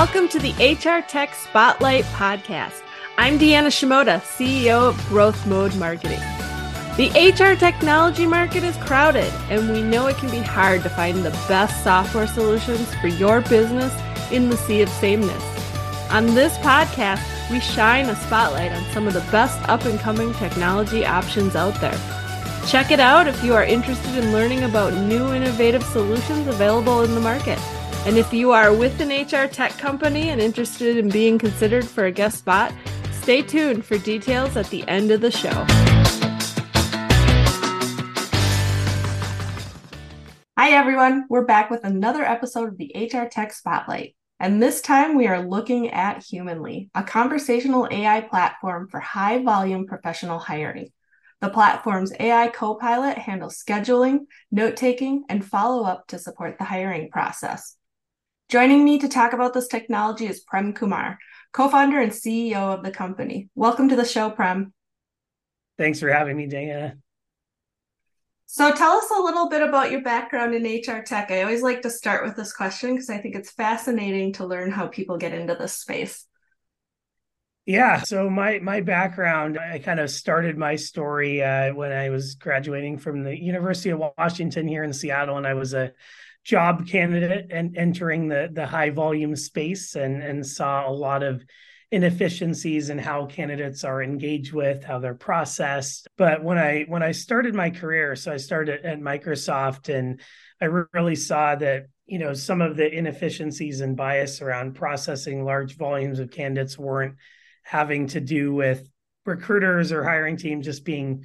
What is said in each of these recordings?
Welcome to the HR Tech Spotlight Podcast. I'm Deanna Shimoda, CEO of Growth Mode Marketing. The HR technology market is crowded, and we know it can be hard to find the best software solutions for your business in the sea of sameness. On this podcast, we shine a spotlight on some of the best up and coming technology options out there. Check it out if you are interested in learning about new innovative solutions available in the market. And if you are with an HR tech company and interested in being considered for a guest spot, stay tuned for details at the end of the show. Hi, everyone. We're back with another episode of the HR Tech Spotlight. And this time we are looking at Humanly, a conversational AI platform for high volume professional hiring. The platform's AI co pilot handles scheduling, note taking, and follow up to support the hiring process. Joining me to talk about this technology is Prem Kumar, co founder and CEO of the company. Welcome to the show, Prem. Thanks for having me, Dana. So, tell us a little bit about your background in HR tech. I always like to start with this question because I think it's fascinating to learn how people get into this space. Yeah, so my my background, I kind of started my story uh, when I was graduating from the University of Washington here in Seattle, and I was a job candidate and entering the the high volume space and and saw a lot of inefficiencies in how candidates are engaged with how they're processed. But when i when i started my career so i started at microsoft and i really saw that you know some of the inefficiencies and bias around processing large volumes of candidates weren't having to do with recruiters or hiring teams just being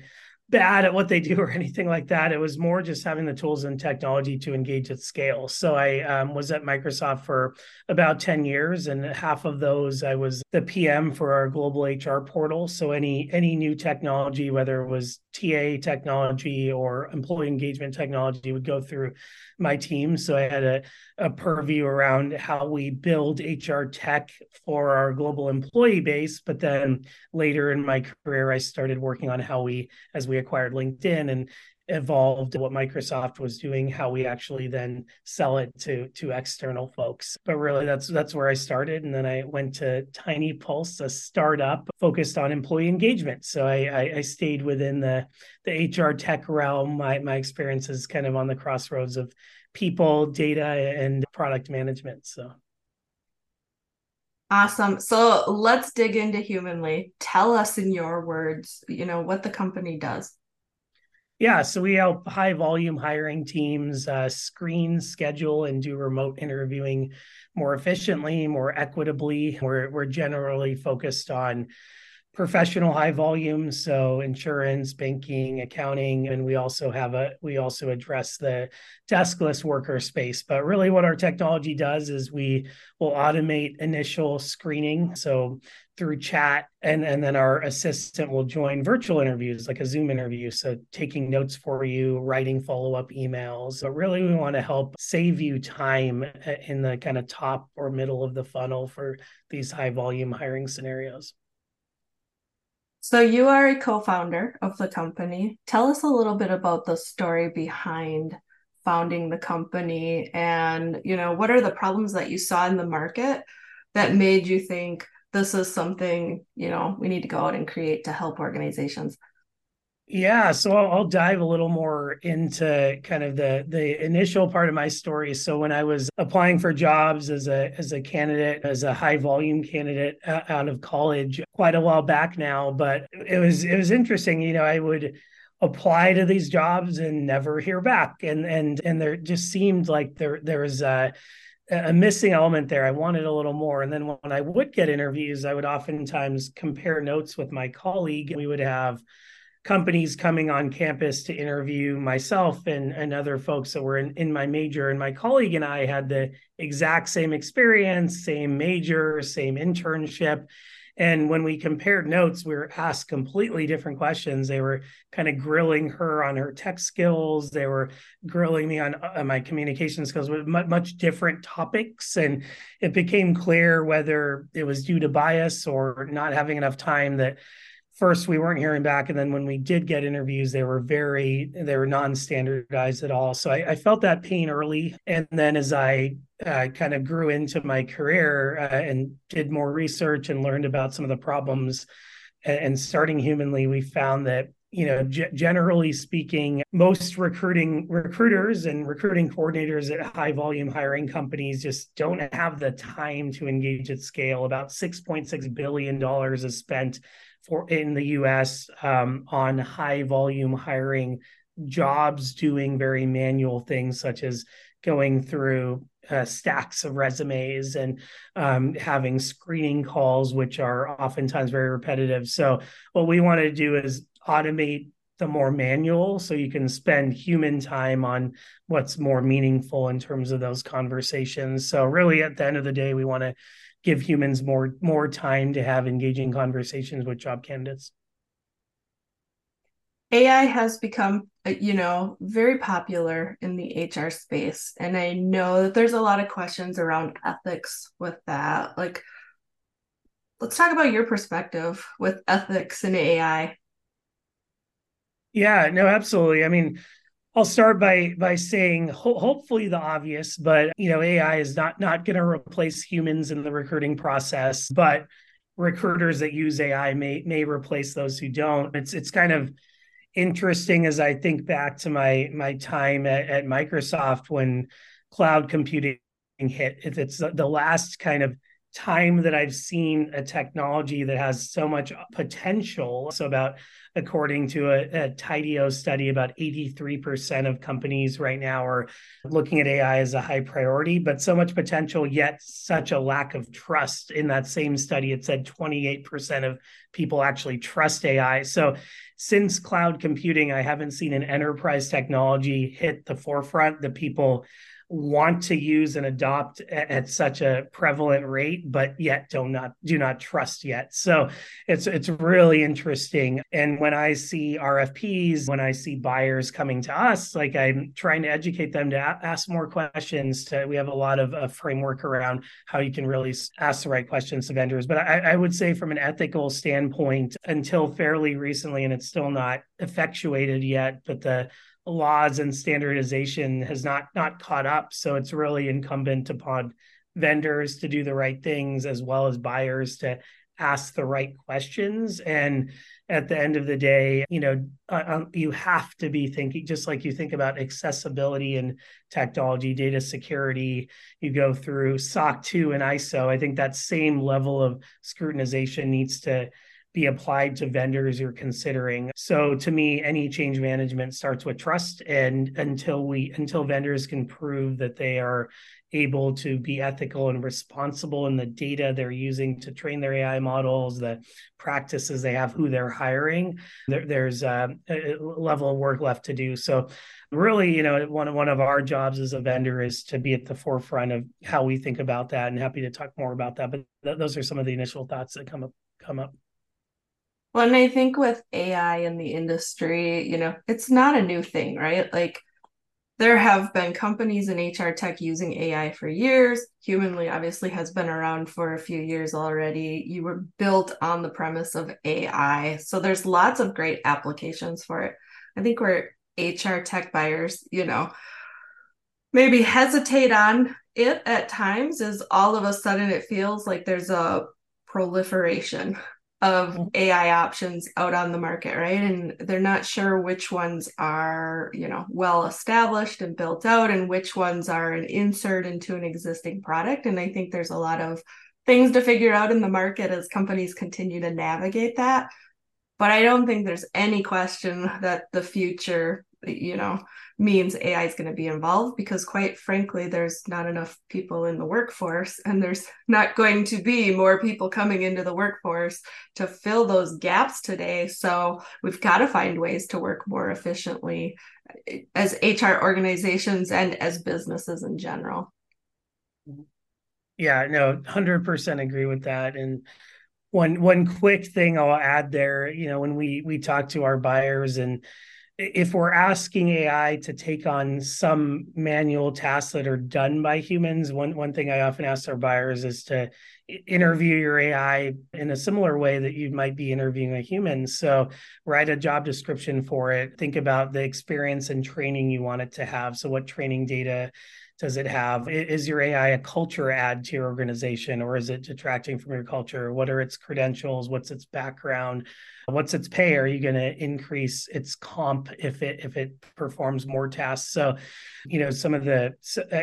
bad at what they do or anything like that. It was more just having the tools and technology to engage at scale. So I um, was at Microsoft for about 10 years, and half of those I was the PM for our global HR portal. So any any new technology, whether it was TA technology or employee engagement technology, would go through my team. So I had a, a purview around how we build HR tech for our global employee base. But then later in my career, I started working on how we, as we acquired LinkedIn and evolved what Microsoft was doing, how we actually then sell it to to external folks. But really that's that's where I started. And then I went to Tiny Pulse, a startup focused on employee engagement. So I, I, I stayed within the the HR tech realm. My my experience is kind of on the crossroads of people, data, and product management. So Awesome. So let's dig into Humanly. Tell us in your words, you know, what the company does. Yeah, so we help high volume hiring teams uh, screen, schedule, and do remote interviewing more efficiently, more equitably. We're, we're generally focused on professional high volume so insurance banking accounting and we also have a we also address the deskless worker space. But really what our technology does is we will automate initial screening so through chat and and then our assistant will join virtual interviews like a zoom interview. So taking notes for you writing follow-up emails. But really we want to help save you time uh, in the kind of top or middle of the funnel for these high volume hiring scenarios so you are a co-founder of the company. Tell us a little bit about the story behind founding the company and, you know, what are the problems that you saw in the market that made you think this is something, you know, we need to go out and create to help organizations? Yeah, so I'll, dive a little more into kind of the the initial part of my story. So when I was applying for jobs as a as a candidate, as a high volume candidate uh, out of college, quite a while back now, but it was it was interesting. You know, I would apply to these jobs and never hear back, and and and there just seemed like there there was a a missing element there. I wanted a little more. And then when I would get interviews, I would oftentimes compare notes with my colleague. We would have companies coming on campus to interview myself and, and other folks that were in, in my major. And my colleague and I had the exact same experience, same major, same internship. And when we compared notes, we were asked completely different questions. They were kind of grilling her on her tech skills. They were grilling me on uh, my communication skills with much different topics. And it became clear whether it was due to bias or not having enough time that first we weren't hearing back and then when we did get interviews they were very they were non-standardized at all. So i, I felt that pain early and then as i uh, kind of grew into my career uh, and did more research and learned about some of the problems and, and starting humanly we found that you know g- generally speaking most recruiting recruiters and recruiting coordinators at high volume hiring companies just don't have the time to engage at scale. About 6.6 billion dollars is spent for in the US um, on high volume hiring jobs doing very manual things such as going through uh, stacks of resumes and um, having screening calls which are oftentimes very repetitive. So what we want to do is automate the more manual so you can spend human time on what's more meaningful in terms of those conversations so really at the end of the day we want to give humans more more time to have engaging conversations with job candidates AI has become, uh, you know, very popular in the HR space. And I know that there's a lot of questions around ethics with that. Like, let's talk about your perspective with ethics and AI. Yeah, no, absolutely. I mean, I'll start by by saying ho- hopefully the obvious, but you know, AI is not not going to replace humans in the recruiting process, but recruiters that use AI may may replace those who don't. It's it's kind of interesting as I think back to my my time at, at Microsoft when cloud computing hit. If it's the last kind of time that I've seen a technology that has so much potential. So, about according to a, a Tidio study, about 83% of companies right now are looking at AI as a high priority, but so much potential, yet such a lack of trust. In that same study, it said 28% of people actually trust AI. So, since cloud computing, I haven't seen an enterprise technology hit the forefront that people want to use and adopt at, at, such a prevalent rate but yet do not do not trust yet. So it's it's really interesting. And when i see rfps when i see buyers coming to us like i'm trying to educate them to a- ask more questions to we have a lot of a framework around how you can really ask the right questions to vendors. But I, I would say from an ethical standpoint until fairly recently and it's still not effectuated yet but the laws and standardization has not not caught up. So it's really incumbent upon vendors to do the right things as well as buyers to ask the right questions. And at the end of the day you know uh, um, you have to be thinking just like you think about accessibility and technology data security you go through soc 2 and iso i think that same level of scrutinization needs to be applied to vendors you're considering. So to me, any change management starts with trust. And until we until vendors can prove that they are able to be ethical and responsible in the data they're using to train their AI models, the practices they have, who they're hiring, there, there's uh, a, a, level of work left to do. So really, you know, one, one of our jobs as a vendor is to be at the forefront of how we think about that and happy to talk more about that. But th- those are some of the initial thoughts that come up come up. Well, and I think with AI in the industry, you know, it's not a new thing, right? Like there have been companies in HR tech using AI for years. Humanly obviously has been around for a few years already. You were built on the premise of AI. So there's lots of great applications for it. I think where HR tech buyers, you know, maybe hesitate on it at times is all of a sudden it feels like there's a proliferation of mm-hmm. AI options out on the market, right? And they're not sure which ones are, you know, well established and built out and which ones are an insert into an existing product. And I think there's a lot of things to figure out in the market as companies continue to navigate that. But I don't think there's any question that the future, you know, means AI is going to be involved because, quite frankly, there's not enough people in the workforce, and there's not going to be more people coming into the workforce to fill those gaps today. So we've got to find ways to work more efficiently eh, as HR organizations and as businesses in general. Yeah, no, 100% agree with that. And one one quick thing I'll add there, you know, when we we talk to our buyers and if we're asking AI to take on some manual tasks that are done by humans, one one thing I often ask our buyers is to interview your AI in a similar way that you might be interviewing a human. So write a job description for it. Think about the experience and training you want it to have. So what training data does it have? Is your AI a culture add to your organization or is it detracting from your culture? What are its credentials? What's its background? What's its pay? Are you going to increase its comp if it if it performs more tasks? So, you know, some of the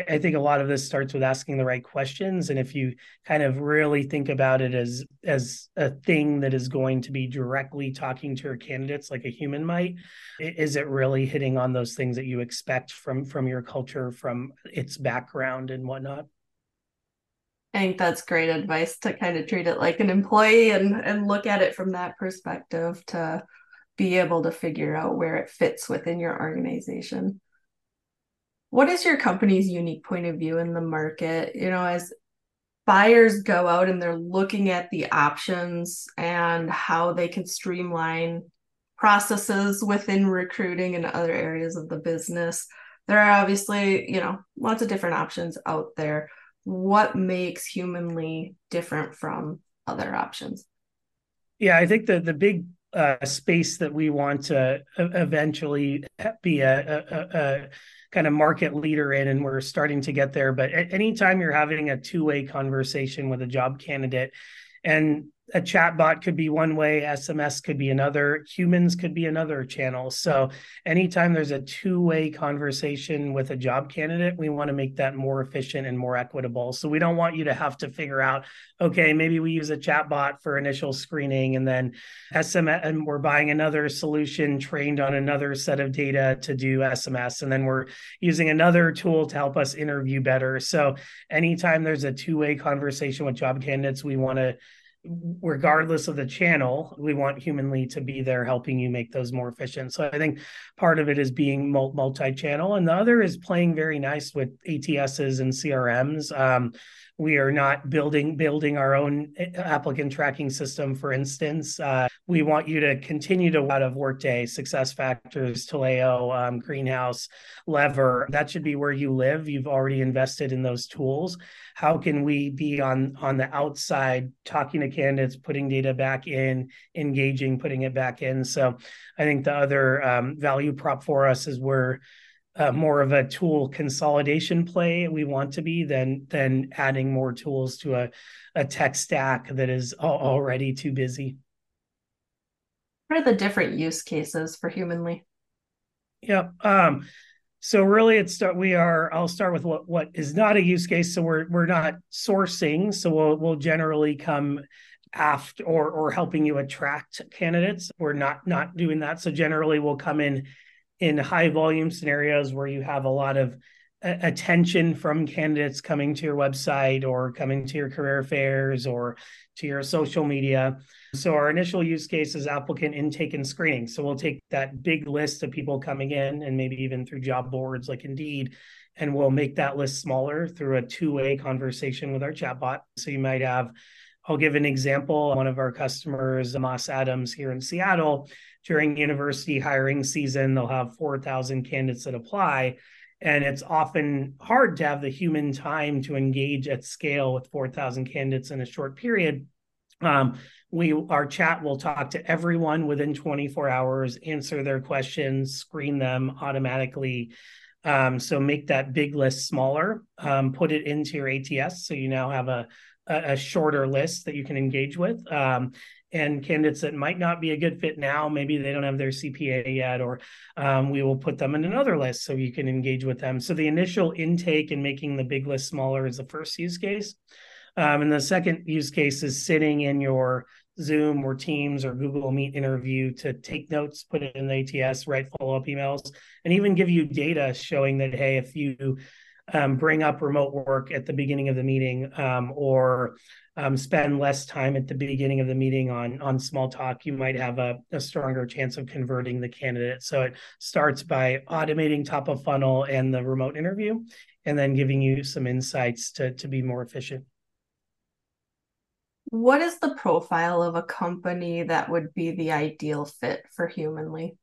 I think a lot of this starts with asking the right questions, and if you kind of really think about it as as a thing that is going to be directly talking to your candidates like a human might, is it really hitting on those things that you expect from from your culture, from its background and whatnot? I think that's great advice to kind of treat it like an employee and and look at it from that perspective to be able to figure out where it fits within your organization. What is your company's unique point of view in the market? You know, as buyers go out and they're looking at the options and how they can streamline processes within recruiting and other areas of the business. There are obviously, you know, lots of different options out there what makes humanly different from other options yeah i think the the big uh, space that we want to eventually be a, a, a, kind of market leader in, and we're starting to get there. But anytime you're having a two way conversation with a job candidate, and a chatbot could be one way, SMS could be another, humans could be another channel. So anytime there's a two-way conversation with a job candidate, we want to make that more efficient and more equitable. So we don't want you to have to figure out, okay, maybe we use a chatbot for initial screening and then SMS and we're buying another solution trained on another set of data to do SMS. And then we're using another tool to help us interview better. So anytime there's a two-way conversation with job candidates, we want to regardless of the channel, we want Humanly to be there helping you make those more efficient. So I think part of it is being multi-channel, and the other is playing very nice with ATSs and CRMs. Um, we are not building building our own eh, applicant tracking system, for instance. Uh, we want you to continue to out of Workday, Success Factors, Taleo, um, Greenhouse, Lever. That should be where you live. You've already invested in those tools. How can we be on on the outside, talking to candidates, putting data back in, engaging, putting it back in? So, I think the other um, value prop for us is we're uh, more of a tool consolidation play we want to be than than adding more tools to a, a tech stack that is already too busy. What are the different use cases for Humanly? Yeah. Um, so really it's start we are I'll start with what what is not a use case. So we're we're not sourcing. So we'll we'll generally come after or or helping you attract candidates. We're not not doing that. So generally we'll come in in high volume scenarios where you have a lot of uh, attention from candidates coming to your website or coming to your career fairs or to your social media. So our initial use case is applicant intake and screening. So we'll take that big list of people coming in and maybe even through job boards like Indeed and we'll make that list smaller through a two-way conversation with our chatbot. So you might have I'll give an example. One of our customers, Moss Adams here in Seattle, during university hiring season, they'll have 4,000 candidates that apply. And it's often hard to have the human time to engage at scale with 4,000 candidates in a short period. Um, we our chat will talk to everyone within 24 hours, answer their questions, screen them automatically. Um, so make that big list smaller, um, put it into your ATS. So you now have a, a, shorter list that you can engage with. Um, and candidates that might not be a good fit now, maybe they don't have their CPA yet, or um, we will put them in another list so you can engage with them. So the initial intake and making the big list smaller is the first use case. Um, and the second use case is sitting in your Zoom or Teams or Google Meet interview to take notes, put it in the ATS, write follow up emails, and even give you data showing that, hey, if you um, bring up remote work at the beginning of the meeting um, or um, spend less time at the beginning of the meeting on on small talk, you might have a, a stronger chance of converting the candidate. So it starts by automating top of funnel and the remote interview, and then giving you some insights to to be more efficient. What is the profile of a company that would be the ideal fit for Humanly?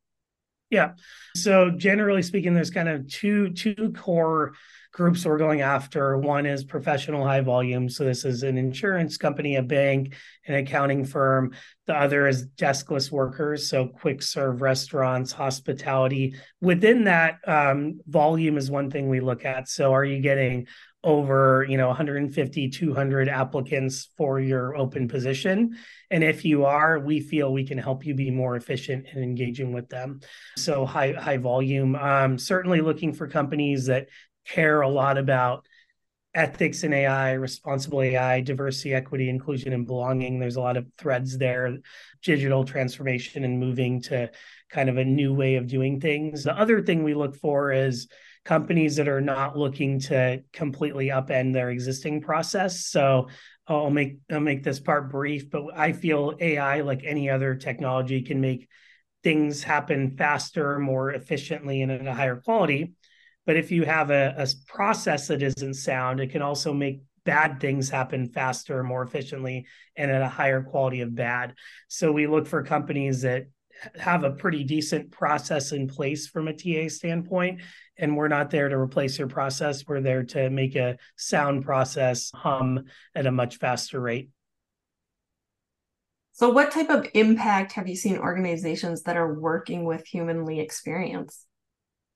Yeah. So generally speaking, there's kind of two two core groups we're going after. One is professional high volume. So this is an insurance company, a bank, an accounting firm. The other is deskless workers, so quick serve restaurants, hospitality. Within that um, volume is one thing we look at. So are you getting over you know 150 200 applicants for your open position and if you are we feel we can help you be more efficient in engaging with them so high high volume um, certainly looking for companies that care a lot about ethics in ai responsible ai diversity equity inclusion and belonging there's a lot of threads there digital transformation and moving to kind of a new way of doing things the other thing we look for is companies that are not looking to completely upend their existing process. So oh, I'll make I'll make this part brief, but I feel AI, like any other technology, can make things happen faster, more efficiently, and at a higher quality. But if you have a, a process that isn't sound, it can also make bad things happen faster, more efficiently, and at a higher quality of bad. So we look for companies that have a pretty decent process in place from a TA standpoint. And we're not there to replace your process. We're there to make a sound process hum at a much faster rate. So, what type of impact have you seen organizations that are working with humanly experience?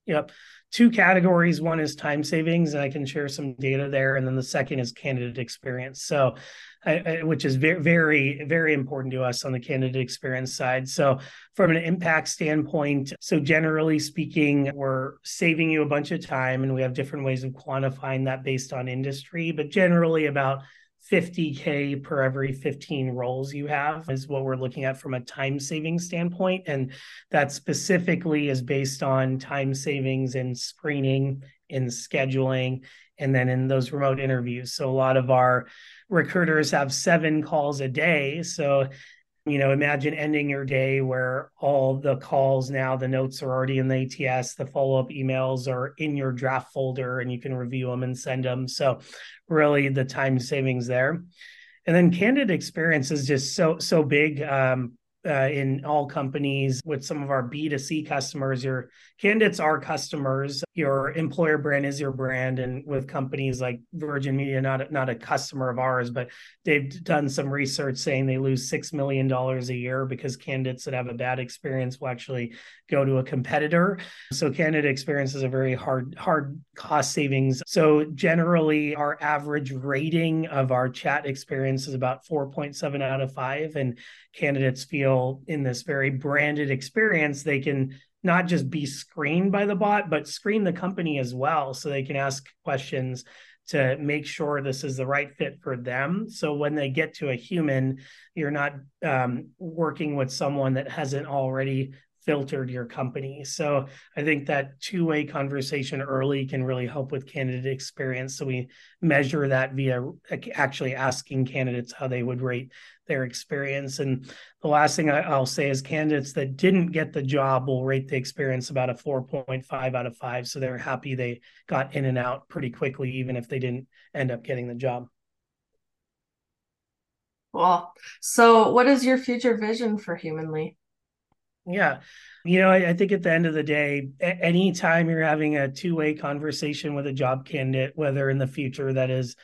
Yep. Two categories. One is time savings, and I can share some data there. And then the second is candidate experience. So, I, I, which is very, very, very important to us on the candidate experience side. So, from an impact standpoint, so generally speaking, we're saving you a bunch of time, and we have different ways of quantifying that based on industry, but generally about 50K per every 15 roles you have is what we're looking at from a time saving standpoint. And that specifically is based on time savings in screening, in scheduling, and then in those remote interviews. So a lot of our recruiters have seven calls a day. So you know imagine ending your day where all the calls now the notes are already in the ats the follow-up emails are in your draft folder and you can review them and send them so really the time savings there. And then candid experience is just so so big. Um, uh, in all companies with some of our B2C customers. Your candidates are customers. Your employer brand is your brand. And with companies like Virgin Media, not not a customer of ours, but they've done some research saying they lose $6 million a year because candidates that have a bad experience will actually go to a competitor. So candidate experience is a very hard, hard cost savings. So generally our average rating of our chat experience is about 4.7 out of five. And candidates feel in this very branded experience, they can not just be screened by the bot, but screen the company as well. So they can ask questions to make sure this is the right fit for them. So when they get to a human, you're not um, working with someone that hasn't already filtered your company. So I think that two way conversation early can really help with candidate experience. So we measure that via actually asking candidates how they would rate their experience. And the last thing I'll say is candidates that didn't get the job will rate the experience about a 4.5 out of five. So they're happy they got in and out pretty quickly, even if they didn't end up getting the job. Well, so what is your future vision for Humanly? Yeah. You know, I, I, think at the end of the day, anytime you're having a two way conversation with a job candidate, whether in the future that is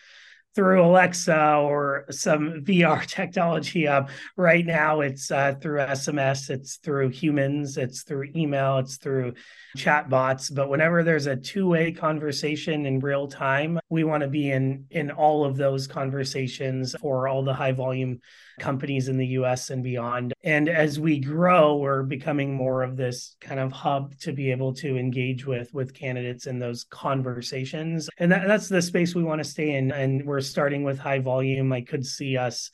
through Alexa or some VR technology. Um, right now, it's uh, through SMS, it's through humans, it's through email, it's through chat bots. But whenever there's a two-way conversation in real time, we want to be in in all of those conversations for all the high volume companies in the US and beyond. And as we grow, we're becoming more of this kind of hub to be able to engage with with candidates in those conversations. And that, that's the space we want to stay in. And we're starting with high volume. I could see us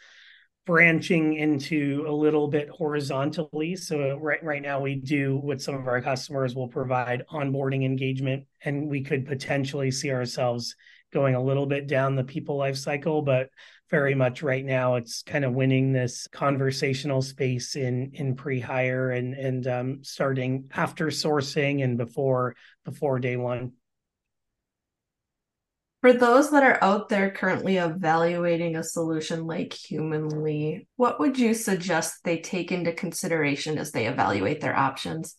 branching into a little bit horizontally. So right right now we do with some of our customers will provide onboarding engagement and we could potentially see ourselves going a little bit down the people life cycle, but very much right now. It's kind of winning this conversational space in in pre-hire and and um, starting after sourcing and before before day one. For those that are out there currently evaluating a solution like humanly what would you suggest they take into consideration as they evaluate their options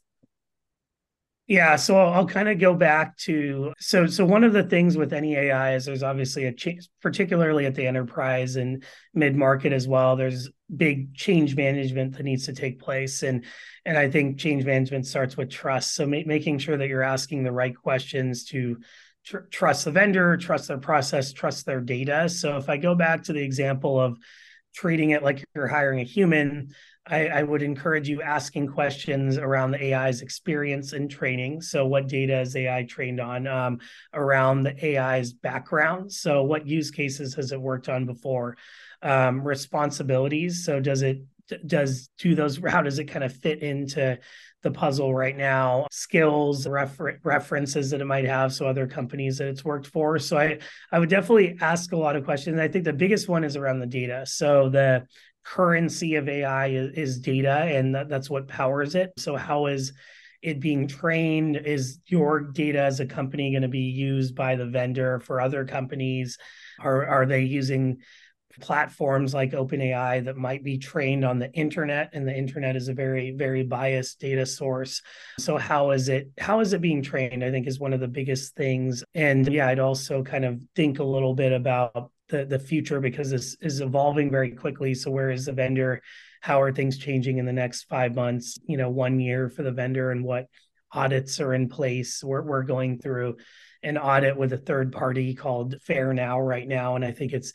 Yeah, so I'll, kind of go back to so so one of the things with any AI is there's obviously a change, particularly at the enterprise and mid market as well. There's big change management that needs to take place, and and I think change management starts with trust. So ma- making sure that you're asking the right questions to tr- trust the vendor, trust their process, trust their data. So if I go back to the example of treating it like you're hiring a human I, I, would encourage you asking questions around the AI's experience and training. So, what data is AI trained on? Um, around the AI's background. So, what use cases has it worked on before? Um, responsibilities. So, does it does do those? How does it kind of fit into the puzzle right now? Skills, refer- references that it might have. So, other companies that it's worked for. So, I I would definitely ask a lot of questions. I think the biggest one is around the data. So the currency of AI is, is data, and that, that's what powers it. So, how is it being trained? Is your data as a company going to be used by the vendor for other companies? Are are they using platforms like OpenAI that might be trained on the internet, and the internet is a very very biased data source. So how is it how is it being trained? I think is one of the biggest things. And yeah, I'd also kind of think a little bit about the the future because this is evolving very quickly. So where is the vendor? How are things changing in the next five months? You know, one year for the vendor and what audits are in place. We're we're going through an audit with a third party called FairNow right now, and I think it's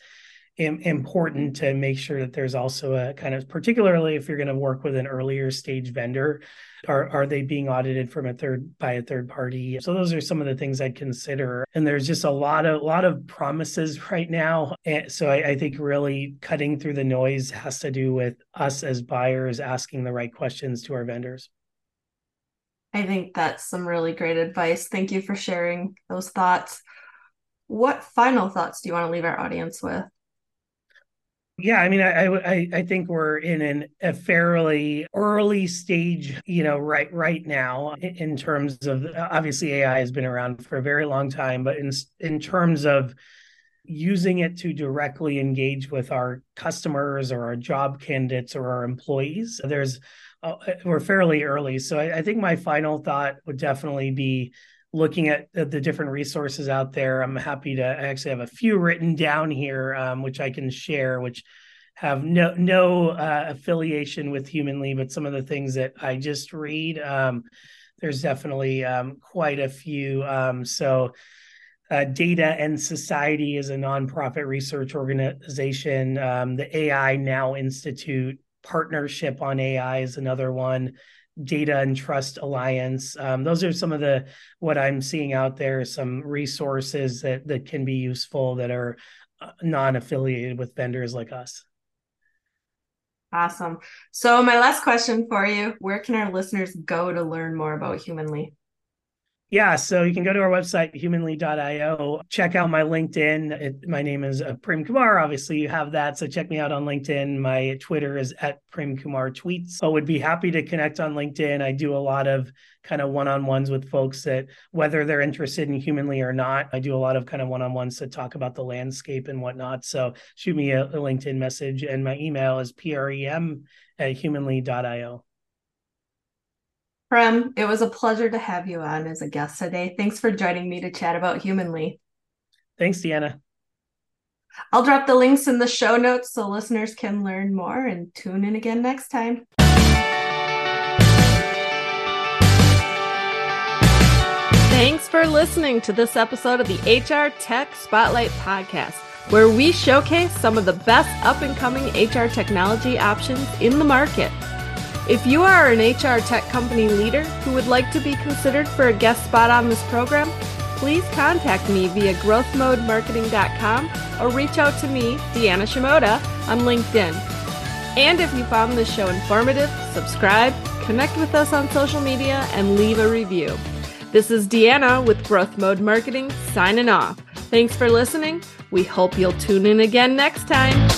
important to make sure that there's also a kind of particularly if you're going to work with an earlier stage vendor are are they being audited from a third by a third party? So those are some of the things i'd consider. And there's just a lot of lot of promises right now. And so I, I think really cutting through the noise has to do with us as buyers asking the right questions to our vendors. I think that's some really great advice. Thank you for sharing those thoughts. What final thoughts do you want to leave our audience with yeah, I mean, I, I I think we're in an, a fairly early stage, you know, right right now in terms of obviously AI has been around for a very long time, but in in terms of using it to directly engage with our customers or our job candidates or our employees, there's uh, we're fairly early. So I, I think my final thought would definitely be looking at the different resources out there. I'm happy to I actually have a few written down here, um, which I can share, which have no no uh, affiliation with Humanly, but some of the things that I just read. Um, there's definitely um, quite a few. Um, so. Uh, Data and Society is a nonprofit research organization. Um, the AI Now Institute partnership on AI is another one data and trust alliance. Um, those are some of the what i'm seeing out there some resources that that can be useful that are uh, non-affiliated with vendors like us. Awesome. So my last question for you where can our listeners go to learn more about humanly yeah, so you can go to our website, humanly.io, check out my LinkedIn. It, my name is uh, Prem Kumar. Obviously, you have that. So check me out on LinkedIn. My Twitter is at Prem Kumar Tweets. So would be happy to connect on LinkedIn. I do a lot of kind of one-on-ones with folks that whether they're interested in humanly or not, I do a lot of kind of one-on-ones to talk about the landscape and whatnot. So shoot me a, a LinkedIn message. And my email is prem at humanly.io. Prem, it was a pleasure to have you on as a guest today. Thanks for joining me to chat about Humanly. Thanks, Deanna. I'll drop the links in the show notes so listeners can learn more and tune in again next time. Thanks for listening to this episode of the HR Tech Spotlight Podcast, where we showcase some of the best up and coming HR technology options in the market. If you are an HR tech company leader who would like to be considered for a guest spot on this program, please contact me via growthmodemarketing.com or reach out to me, Deanna Shimoda, on LinkedIn. And if you found this show informative, subscribe, connect with us on social media, and leave a review. This is Deanna with Growth Mode Marketing signing off. Thanks for listening. We hope you'll tune in again next time.